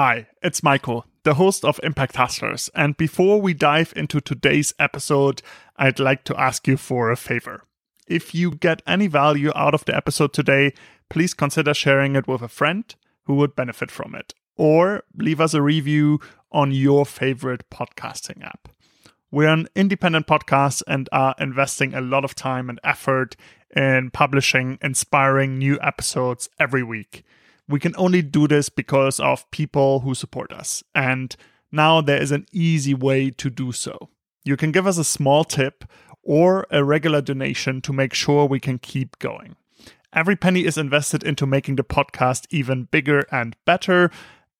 Hi, it's Michael, the host of Impact Hustlers. And before we dive into today's episode, I'd like to ask you for a favor. If you get any value out of the episode today, please consider sharing it with a friend who would benefit from it, or leave us a review on your favorite podcasting app. We're an independent podcast and are investing a lot of time and effort in publishing inspiring new episodes every week we can only do this because of people who support us. And now there is an easy way to do so. You can give us a small tip or a regular donation to make sure we can keep going. Every penny is invested into making the podcast even bigger and better.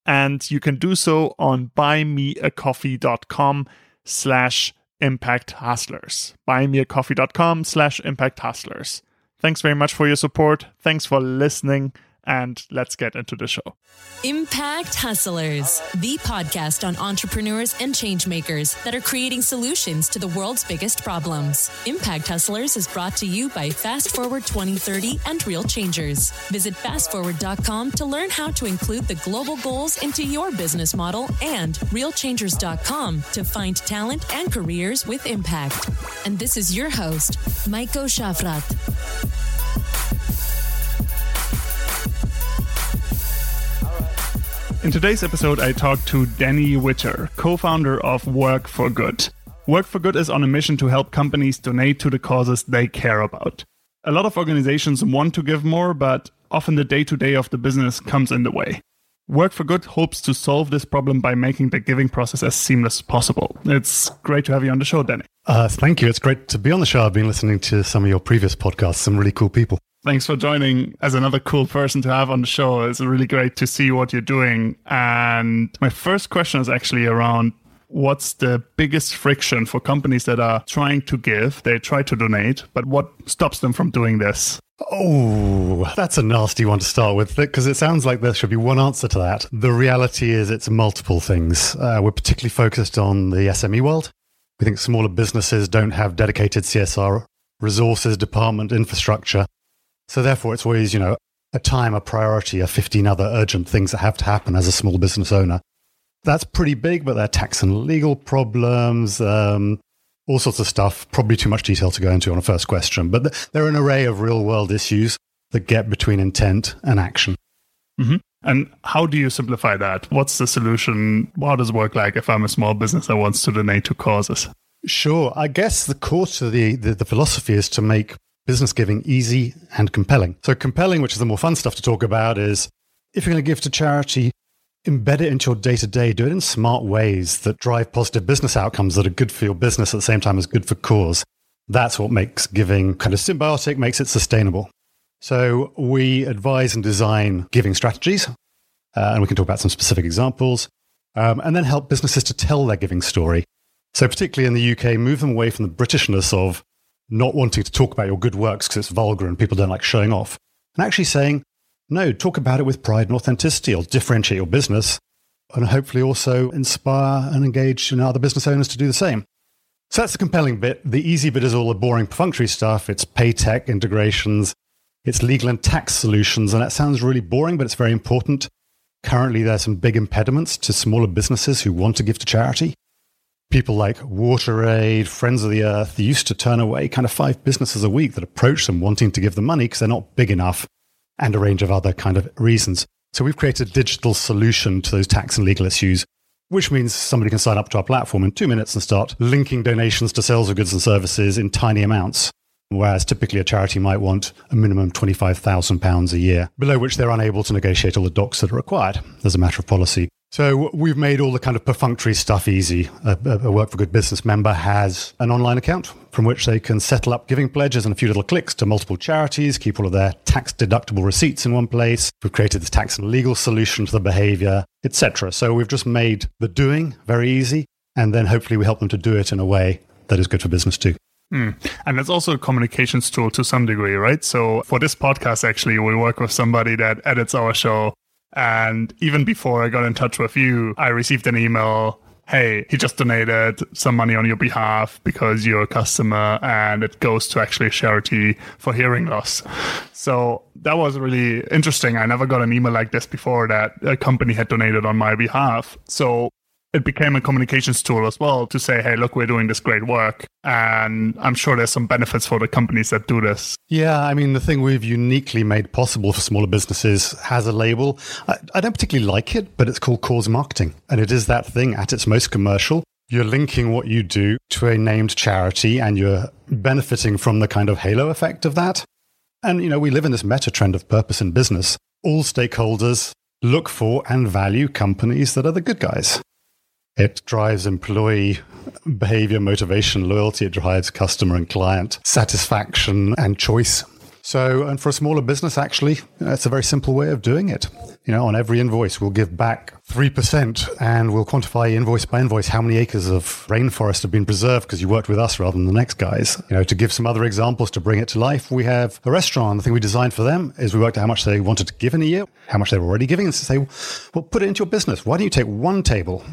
And you can do so on buymeacoffee.com slash impact hustlers. Buymeacoffee.com slash impact hustlers. Thanks very much for your support. Thanks for listening and let's get into the show. Impact Hustlers, the podcast on entrepreneurs and changemakers that are creating solutions to the world's biggest problems. Impact Hustlers is brought to you by Fast Forward 2030 and Real Changers. Visit fastforward.com to learn how to include the global goals into your business model and realchangers.com to find talent and careers with impact. And this is your host, Maiko Shafrat. In today's episode, I talked to Danny Witter, co founder of Work for Good. Work for Good is on a mission to help companies donate to the causes they care about. A lot of organizations want to give more, but often the day to day of the business comes in the way. Work for Good hopes to solve this problem by making the giving process as seamless as possible. It's great to have you on the show, Danny. Uh, thank you. It's great to be on the show. I've been listening to some of your previous podcasts, some really cool people. Thanks for joining as another cool person to have on the show. It's really great to see what you're doing. And my first question is actually around what's the biggest friction for companies that are trying to give, they try to donate, but what stops them from doing this? Oh, that's a nasty one to start with because it sounds like there should be one answer to that. The reality is it's multiple things. Uh, we're particularly focused on the SME world. We think smaller businesses don't have dedicated CSR resources, department, infrastructure. So therefore, it's always, you know, a time, a priority, a 15 other urgent things that have to happen as a small business owner. That's pretty big, but there are tax and legal problems, um, all sorts of stuff. Probably too much detail to go into on a first question, but th- there are an array of real world issues that get between intent and action. Mm-hmm. And how do you simplify that? What's the solution? How does it work like if I'm a small business that wants to donate to causes? Sure. I guess the core to the, the, the philosophy is to make business giving easy and compelling. So, compelling, which is the more fun stuff to talk about, is if you're going to give to charity, embed it into your day to day, do it in smart ways that drive positive business outcomes that are good for your business at the same time as good for cause. That's what makes giving kind of symbiotic, makes it sustainable. So, we advise and design giving strategies, uh, and we can talk about some specific examples, um, and then help businesses to tell their giving story. So, particularly in the UK, move them away from the Britishness of not wanting to talk about your good works because it's vulgar and people don't like showing off, and actually saying, no, talk about it with pride and authenticity or differentiate your business and hopefully also inspire and engage you know, other business owners to do the same. So that's the compelling bit. The easy bit is all the boring perfunctory stuff. It's pay tech integrations, it's legal and tax solutions. And that sounds really boring, but it's very important. Currently, there are some big impediments to smaller businesses who want to give to charity people like WaterAid, Friends of the Earth, used to turn away kind of five businesses a week that approach them wanting to give them money because they're not big enough and a range of other kind of reasons. So we've created a digital solution to those tax and legal issues, which means somebody can sign up to our platform in two minutes and start linking donations to sales of goods and services in tiny amounts. Whereas typically a charity might want a minimum £25,000 a year, below which they're unable to negotiate all the docs that are required as a matter of policy. So we've made all the kind of perfunctory stuff easy. A, a, Work for Good business member has an online account from which they can settle up giving pledges and a few little clicks to multiple charities, keep all of their tax deductible receipts in one place. We've created this tax and legal solution to the behavior, etc. So we've just made the doing very easy, and then hopefully we help them to do it in a way that is good for business too. Mm. And it's also a communications tool to some degree, right? So for this podcast, actually, we work with somebody that edits our show and even before I got in touch with you, I received an email hey, he just donated some money on your behalf because you're a customer and it goes to actually a charity for hearing loss. So that was really interesting. I never got an email like this before that a company had donated on my behalf. So it became a communications tool as well to say, hey, look, we're doing this great work. And I'm sure there's some benefits for the companies that do this. Yeah, I mean, the thing we've uniquely made possible for smaller businesses has a label. I, I don't particularly like it, but it's called cause marketing. And it is that thing at its most commercial. You're linking what you do to a named charity and you're benefiting from the kind of halo effect of that. And, you know, we live in this meta trend of purpose in business. All stakeholders look for and value companies that are the good guys. It drives employee behavior, motivation, loyalty. It drives customer and client satisfaction and choice. So, and for a smaller business, actually, it's a very simple way of doing it. You know, on every invoice, we'll give back 3% and we'll quantify invoice by invoice how many acres of rainforest have been preserved because you worked with us rather than the next guys. You know, to give some other examples to bring it to life, we have a restaurant. The thing we designed for them is we worked out how much they wanted to give in a year, how much they were already giving, and say, well, put it into your business. Why don't you take one table,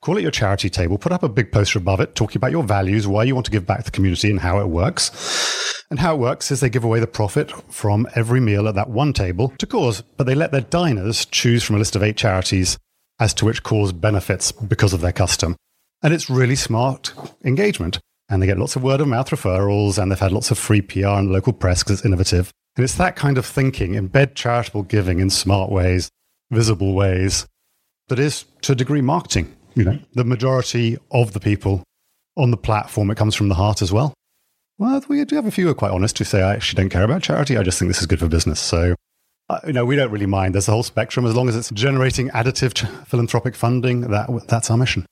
call it your charity table, put up a big poster above it, talking about your values, why you want to give back to the community and how it works. And how it works is they give away the profit from every meal at that one table to cause, but they let their diners choose from a list of eight charities as to which cause benefits because of their custom. And it's really smart engagement. And they get lots of word of mouth referrals and they've had lots of free PR and local press because it's innovative. And it's that kind of thinking, embed charitable giving in smart ways, visible ways, that is to a degree marketing. You know, the majority of the people on the platform, it comes from the heart as well. Well, we do have a few who are quite honest who say, I actually don't care about charity. I just think this is good for business. So uh, you know, we don't really mind. There's a whole spectrum. As long as it's generating additive ch- philanthropic funding, that that's our mission.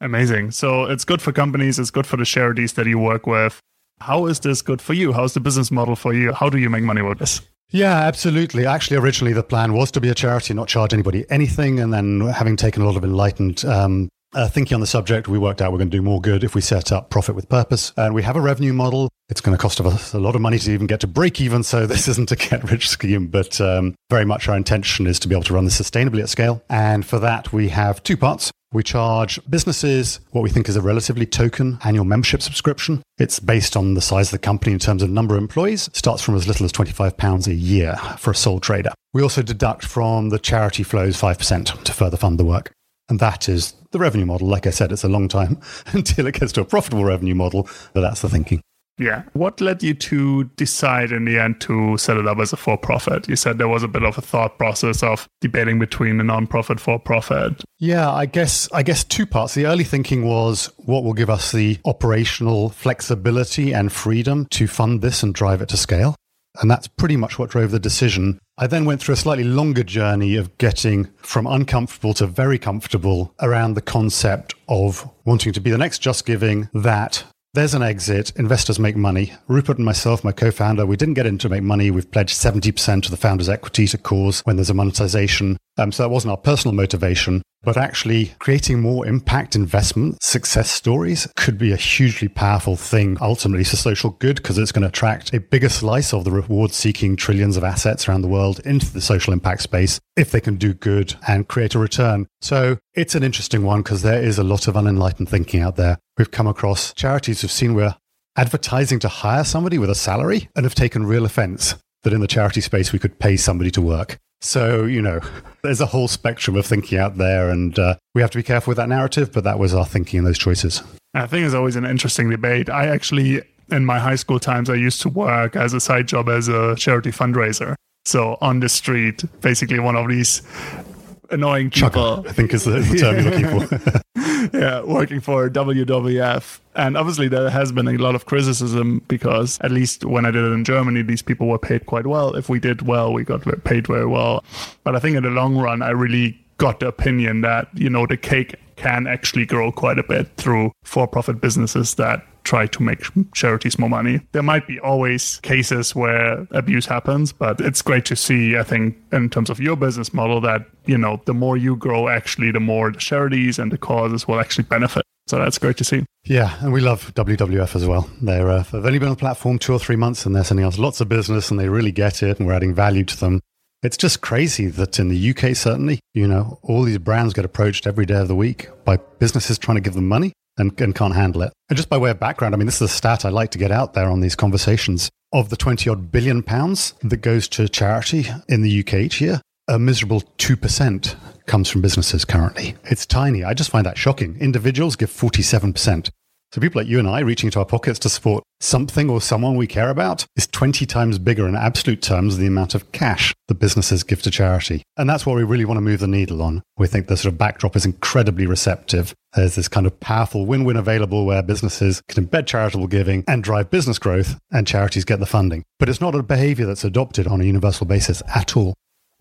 Amazing. So it's good for companies. It's good for the charities that you work with. How is this good for you? How's the business model for you? How do you make money with this? Yeah, absolutely. Actually, originally the plan was to be a charity, not charge anybody anything. And then having taken a lot of enlightened um, uh, thinking on the subject, we worked out we're going to do more good if we set up profit with purpose. And we have a revenue model. It's going to cost us a lot of money to even get to break even. So this isn't a get rich scheme, but um, very much our intention is to be able to run this sustainably at scale. And for that, we have two parts. We charge businesses what we think is a relatively token annual membership subscription. It's based on the size of the company in terms of number of employees. It starts from as little as £25 a year for a sole trader. We also deduct from the charity flows 5% to further fund the work. And that is the revenue model. Like I said, it's a long time until it gets to a profitable revenue model, but that's the thinking. Yeah. What led you to decide in the end to set it up as a for profit? You said there was a bit of a thought process of debating between a non-profit for profit. Yeah, I guess I guess two parts. The early thinking was what will give us the operational flexibility and freedom to fund this and drive it to scale. And that's pretty much what drove the decision. I then went through a slightly longer journey of getting from uncomfortable to very comfortable around the concept of wanting to be the next Just Giving that there's an exit. Investors make money. Rupert and myself, my co founder, we didn't get in to make money. We've pledged 70% of the founder's equity to cause when there's a monetization. Um, so that wasn't our personal motivation, but actually creating more impact investment success stories could be a hugely powerful thing ultimately for social good because it's going to attract a bigger slice of the reward seeking trillions of assets around the world into the social impact space if they can do good and create a return. So it's an interesting one because there is a lot of unenlightened thinking out there. We've come across charities who've seen we're advertising to hire somebody with a salary and have taken real offense that in the charity space we could pay somebody to work. So, you know, there's a whole spectrum of thinking out there, and uh, we have to be careful with that narrative, but that was our thinking in those choices. I think it's always an interesting debate. I actually, in my high school times, I used to work as a side job as a charity fundraiser. So on the street, basically one of these annoying people. I think is the, the term you're looking for. yeah, working for WWF. And obviously, there has been a lot of criticism because, at least when I did it in Germany, these people were paid quite well. If we did well, we got paid very well. But I think in the long run, I really got the opinion that, you know, the cake can actually grow quite a bit through for profit businesses that try to make charities more money. There might be always cases where abuse happens, but it's great to see, I think, in terms of your business model, that, you know, the more you grow, actually, the more the charities and the causes will actually benefit. So that's great to see. Yeah, and we love WWF as well. They're, uh, they've only been on the platform two or three months and they're sending us lots of business and they really get it and we're adding value to them It's just crazy that in the UK, certainly, you know, all these brands get approached every day of the week by businesses trying to give them money and, and can't handle it. And just by way of background, I mean, this is a stat I like to get out there on these conversations. Of the 20 odd billion pounds that goes to charity in the UK each year, a miserable 2% comes from businesses currently. It's tiny. I just find that shocking. Individuals give 47%. So people like you and I reaching into our pockets to support something or someone we care about is 20 times bigger in absolute terms than the amount of cash the businesses give to charity. And that's what we really want to move the needle on. We think the sort of backdrop is incredibly receptive. There's this kind of powerful win-win available where businesses can embed charitable giving and drive business growth and charities get the funding. But it's not a behavior that's adopted on a universal basis at all.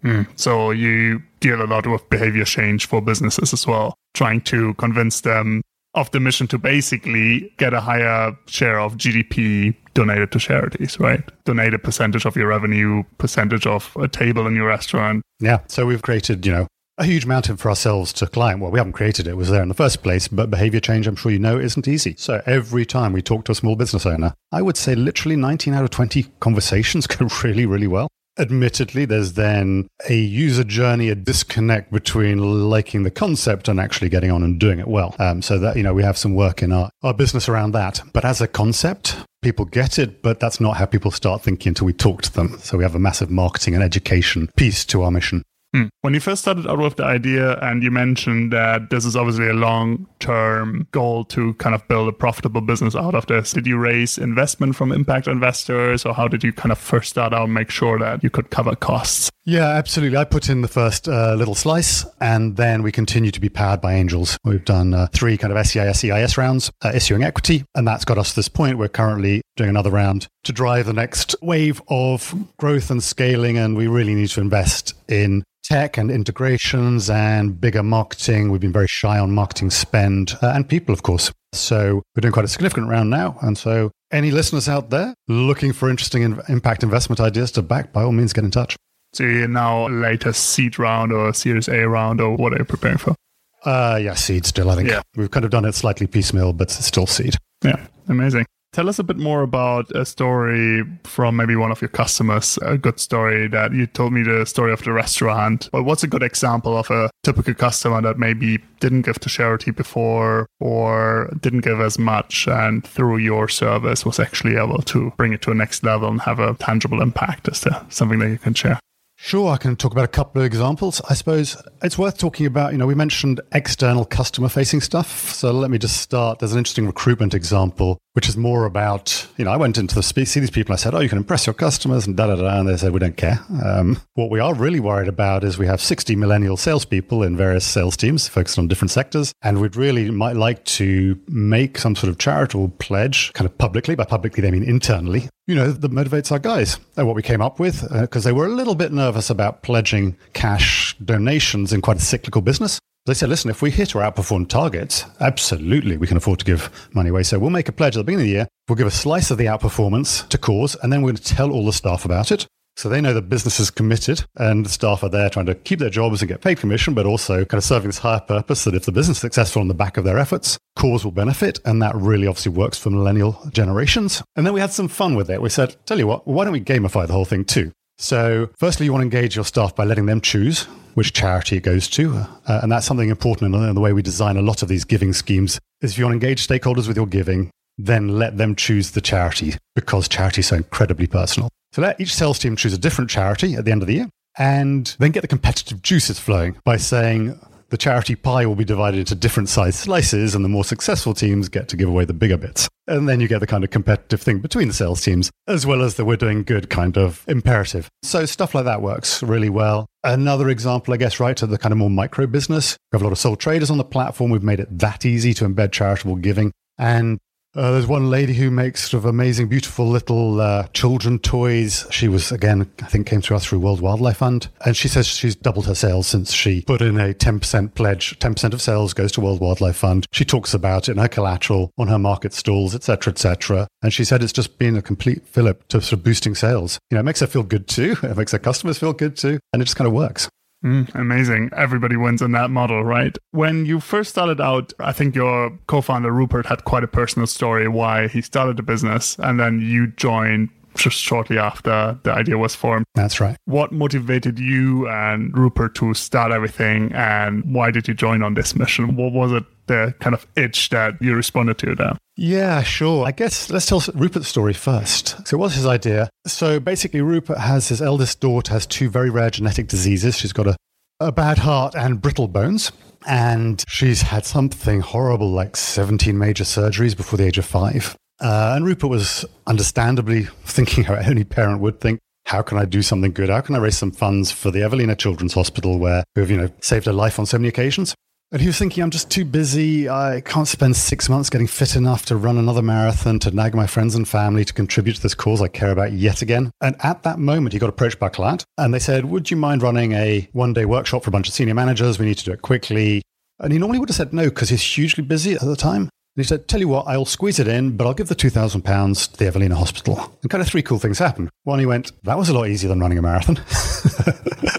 Mm. So you deal a lot with behavior change for businesses as well, trying to convince them of the mission to basically get a higher share of GDP donated to charities, right? Donate a percentage of your revenue, percentage of a table in your restaurant. Yeah. So we've created, you know, a huge mountain for ourselves to climb. Well, we haven't created it, it was there in the first place, but behavior change, I'm sure you know, isn't easy. So every time we talk to a small business owner, I would say literally 19 out of 20 conversations go really, really well. Admittedly, there's then a user journey, a disconnect between liking the concept and actually getting on and doing it well. Um, so that, you know, we have some work in our, our business around that. But as a concept, people get it, but that's not how people start thinking until we talk to them. So we have a massive marketing and education piece to our mission. Hmm. When you first started out with the idea, and you mentioned that this is obviously a long term goal to kind of build a profitable business out of this, did you raise investment from impact investors, or how did you kind of first start out and make sure that you could cover costs? Yeah, absolutely. I put in the first uh, little slice, and then we continue to be powered by angels. We've done uh, three kind of SEIS, EIS rounds, uh, issuing equity, and that's got us to this point. We're currently doing another round to drive the next wave of growth and scaling, and we really need to invest in tech and integrations and bigger marketing. We've been very shy on marketing spend uh, and people, of course. So we're doing quite a significant round now. And so any listeners out there looking for interesting in- impact investment ideas to back, by all means, get in touch. So you're now latest seed round or Series A round or what are you preparing for? Uh, yeah, seed still, I think. Yeah. We've kind of done it slightly piecemeal, but still seed. Yeah, amazing. Tell us a bit more about a story from maybe one of your customers, a good story that you told me the story of the restaurant. But what's a good example of a typical customer that maybe didn't give to charity before or didn't give as much and through your service was actually able to bring it to a next level and have a tangible impact? Is there something that you can share? Sure, I can talk about a couple of examples. I suppose it's worth talking about, you know, we mentioned external customer facing stuff. So let me just start. There's an interesting recruitment example, which is more about, you know, I went into the see these people. I said, oh, you can impress your customers and da da da. And they said, we don't care. Um, what we are really worried about is we have 60 millennial salespeople in various sales teams focused on different sectors. And we'd really might like to make some sort of charitable pledge kind of publicly. By publicly, they mean internally you know, that motivates our guys. And what we came up with, because uh, they were a little bit nervous about pledging cash donations in quite a cyclical business. They said, listen, if we hit or outperform targets, absolutely we can afford to give money away. So we'll make a pledge at the beginning of the year. We'll give a slice of the outperformance to cause, and then we're going to tell all the staff about it. So they know the business is committed and the staff are there trying to keep their jobs and get paid commission, but also kind of serving this higher purpose that if the business is successful on the back of their efforts, cause will benefit. And that really obviously works for millennial generations. And then we had some fun with it. We said, tell you what, why don't we gamify the whole thing too? So firstly, you want to engage your staff by letting them choose which charity it goes to. Uh, and that's something important in the way we design a lot of these giving schemes is if you want to engage stakeholders with your giving, then let them choose the charity because charity is so incredibly personal. So let each sales team choose a different charity at the end of the year and then get the competitive juices flowing by saying the charity pie will be divided into different size slices and the more successful teams get to give away the bigger bits. And then you get the kind of competitive thing between the sales teams, as well as the we're doing good kind of imperative. So stuff like that works really well. Another example, I guess, right, to the kind of more micro business. We have a lot of sole traders on the platform. We've made it that easy to embed charitable giving. And uh, there's one lady who makes sort of amazing, beautiful little uh, children toys. She was, again, I think came to us through World Wildlife Fund. And she says she's doubled her sales since she put in a 10% pledge. 10% of sales goes to World Wildlife Fund. She talks about it in her collateral, on her market stalls, etc., etc. And she said it's just been a complete fillip to sort of boosting sales. You know, it makes her feel good too. It makes her customers feel good too. And it just kind of works. Mm, amazing. Everybody wins in that model, right? When you first started out, I think your co founder Rupert had quite a personal story why he started the business. And then you joined just shortly after the idea was formed. That's right. What motivated you and Rupert to start everything, and why did you join on this mission? What was it the kind of itch that you responded to there? Yeah, sure. I guess let's tell Rupert's story first. So was his idea. So basically, Rupert has his eldest daughter has two very rare genetic diseases. She's got a, a bad heart and brittle bones. And she's had something horrible like 17 major surgeries before the age of five. Uh, and Rupert was understandably thinking how any parent would think, how can I do something good? How can I raise some funds for the Evelina Children's Hospital where we've, you know, saved her life on so many occasions? And he was thinking, I'm just too busy. I can't spend six months getting fit enough to run another marathon, to nag my friends and family to contribute to this cause I care about yet again. And at that moment, he got approached by client and they said, Would you mind running a one day workshop for a bunch of senior managers? We need to do it quickly. And he normally would have said no because he's hugely busy at the time. And he said, Tell you what, I'll squeeze it in, but I'll give the £2,000 to the Evelina Hospital. And kind of three cool things happened. One, he went, That was a lot easier than running a marathon.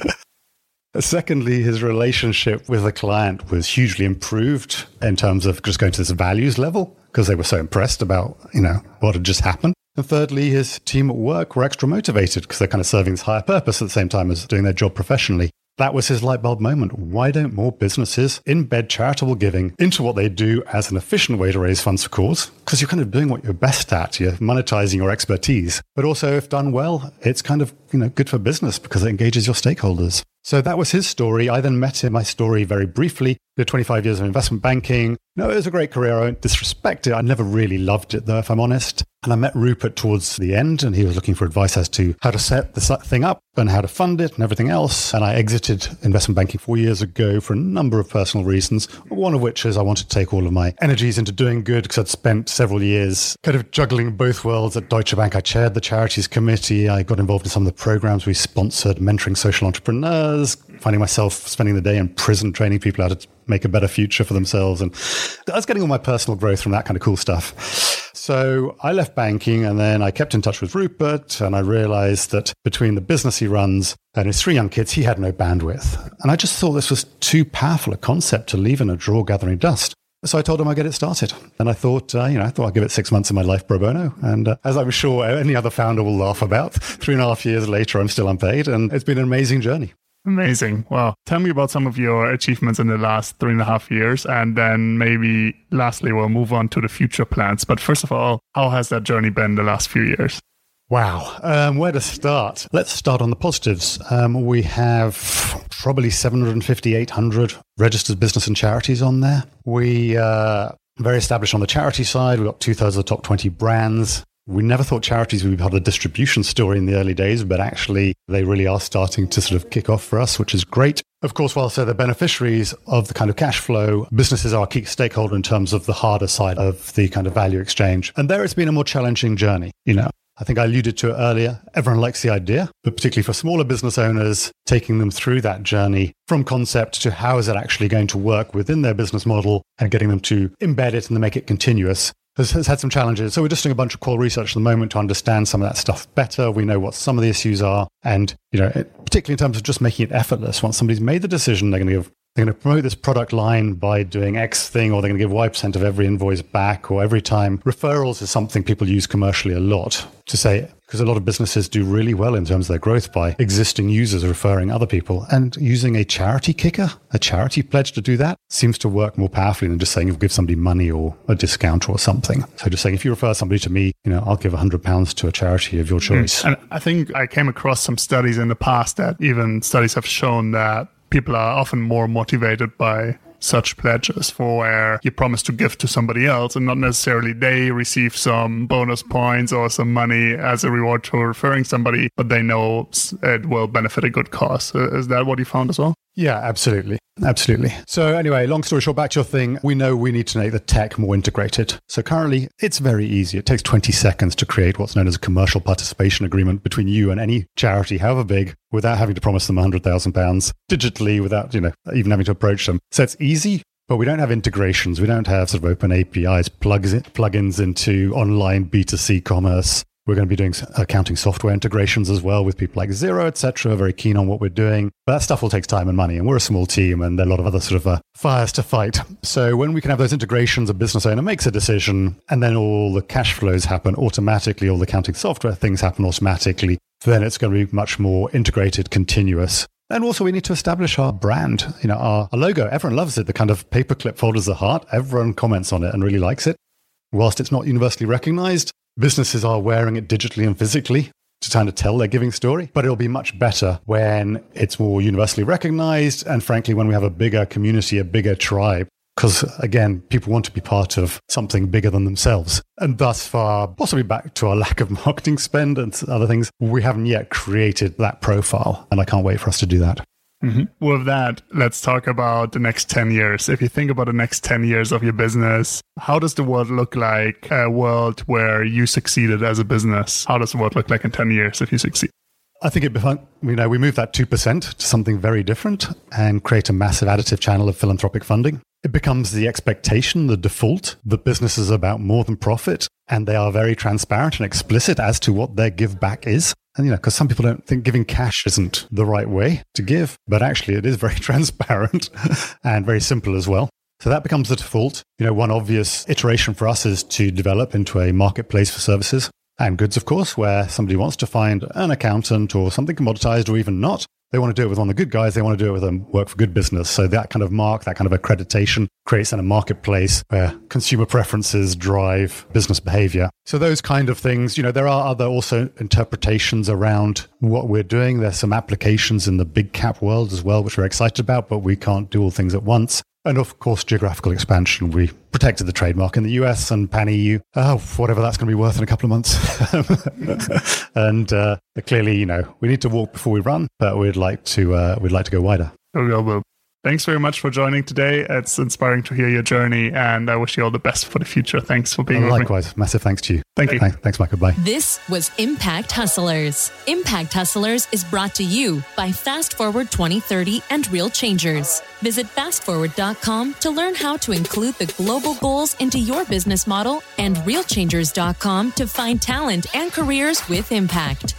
Secondly, his relationship with the client was hugely improved in terms of just going to this values level because they were so impressed about, you know, what had just happened. And thirdly, his team at work were extra motivated because they're kind of serving this higher purpose at the same time as doing their job professionally. That was his light bulb moment. Why don't more businesses embed charitable giving into what they do as an efficient way to raise funds for cause? Because you're kind of doing what you're best at. You're monetizing your expertise. But also, if done well, it's kind of, you know, good for business because it engages your stakeholders. So that was his story. I then met him, my story very briefly. Did 25 years of investment banking. No, it was a great career. I don't disrespect it. I never really loved it, though, if I'm honest. And I met Rupert towards the end, and he was looking for advice as to how to set this thing up and how to fund it and everything else. And I exited investment banking four years ago for a number of personal reasons, one of which is I wanted to take all of my energies into doing good because I'd spent several years kind of juggling both worlds at Deutsche Bank. I chaired the charities committee. I got involved in some of the programs we sponsored, mentoring social entrepreneurs, finding myself spending the day in prison training people how to make a better future for themselves. And I was getting all my personal growth from that kind of cool stuff. So I left banking and then I kept in touch with Rupert and I realized that between the business he runs and his three young kids, he had no bandwidth. And I just thought this was too powerful a concept to leave in a drawer gathering dust. So I told him I'd get it started. And I thought, uh, you know, I thought I'd give it six months of my life pro bono. And uh, as I'm sure any other founder will laugh about, three and a half years later, I'm still unpaid. And it's been an amazing journey. Amazing. Well, tell me about some of your achievements in the last three and a half years. And then maybe lastly, we'll move on to the future plans. But first of all, how has that journey been the last few years? Wow. Um, where to start? Let's start on the positives. Um, we have probably 750, 800 registered business and charities on there. We uh, very established on the charity side. We've got two thirds of the top 20 brands. We never thought charities would be part of the distribution story in the early days, but actually they really are starting to sort of kick off for us, which is great. Of course, whilst they're the beneficiaries of the kind of cash flow, businesses are a key stakeholder in terms of the harder side of the kind of value exchange. And there it's been a more challenging journey, you know. I think I alluded to it earlier. Everyone likes the idea, but particularly for smaller business owners, taking them through that journey from concept to how is it actually going to work within their business model and getting them to embed it and make it continuous has, has, had some challenges. So we're just doing a bunch of core research at the moment to understand some of that stuff better. We know what some of the issues are, and you know, it, particularly in terms of just making it effortless. Once somebody's made the decision, they're going to give. They're going to promote this product line by doing X thing, or they're going to give Y% percent of every invoice back, or every time. Referrals is something people use commercially a lot to say, because a lot of businesses do really well in terms of their growth by existing users referring other people. And using a charity kicker, a charity pledge to do that, seems to work more powerfully than just saying you'll give somebody money or a discount or something. So just saying, if you refer somebody to me, you know, I'll give £100 to a charity of your hmm. choice. And I think I came across some studies in the past that even studies have shown that people are often more motivated by such pledges for where you promise to give to somebody else and not necessarily they receive some bonus points or some money as a reward for referring somebody, but they know it will benefit a good cause. Is that what you found as well? Yeah, absolutely. Absolutely. So, anyway, long story short, back to your thing. We know we need to make the tech more integrated. So, currently, it's very easy. It takes 20 seconds to create what's known as a commercial participation agreement between you and any charity, however big, without having to promise them £100,000 digitally, without, you know, even having to approach them. So, it's easy. But we don't have integrations. We don't have sort of open APIs, plugs, plugins into online B2C commerce We're going to be doing accounting software integrations as well with people like Xero, etc. Very keen on what we're doing. But that stuff will take time and money. And we're a small team and there are a lot of other sort of uh, fires to fight. So when we can have those integrations, a business owner makes a decision and then all the cash flows happen automatically, all the accounting software things happen automatically, then it's going to be much more integrated, continuous. And also, we need to establish our brand, you know, our, our logo. Everyone loves it. The kind of paperclip folders of heart. Everyone comments on it and really likes it. Whilst it's not universally recognized, businesses are wearing it digitally and physically to kind of tell their giving story. But it'll be much better when it's more universally recognized. And frankly, when we have a bigger community, a bigger tribe. Because again, people want to be part of something bigger than themselves. And thus far, possibly back to our lack of marketing spend and other things, we haven't yet created that profile. And I can't wait for us to do that. Mm-hmm. With that, let's talk about the next 10 years. If you think about the next 10 years of your business, how does the world look like? A world where you succeeded as a business. How does the world look like in 10 years if you succeed? I think it, you know, we move that 2% to something very different and create a massive additive channel of philanthropic funding. It becomes the expectation, the default, that business is about more than profit and they are very transparent and explicit as to what their give back is. And, you know, because some people don't think giving cash isn't the right way to give, but actually it is very transparent and very simple as well. So that becomes the default. You know, one obvious iteration for us is to develop into a marketplace for services and goods, of course, where somebody wants to find an accountant or something commoditized or even not, they want to do it with one of the good guys. They want to do it with a work for good business. So that kind of mark, that kind of accreditation creates a marketplace where consumer preferences drive business behavior. So those kind of things, you know, there are other also interpretations around what we're doing. There's some applications in the big cap world as well, which we're excited about, but we can't do all things at once. And of course, geographical expansion. We protected the trademark in the US and pan EU, oh, whatever that's going to be worth in a couple of months. and uh, clearly, you know, we need to walk before we run, but we'd like to uh, we'd like to go wider. Oh. Thanks very much for joining today. It's inspiring to hear your journey, and I wish you all the best for the future. Thanks for being here. Likewise. Massive thanks to you. Thank you. Thanks, Michael. Bye. This was Impact Hustlers. Impact Hustlers is brought to you by Fast Forward 2030 and Real Changers. Visit fastforward.com to learn how to include the global goals into your business model and realchangers.com to find talent and careers with impact.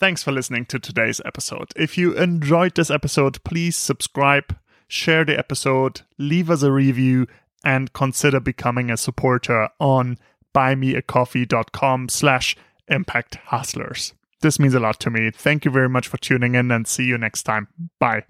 Thanks for listening to today's episode. If you enjoyed this episode, please subscribe, share the episode, leave us a review, and consider becoming a supporter on buymeacoffee.com slash impact hustlers. This means a lot to me. Thank you very much for tuning in and see you next time. Bye.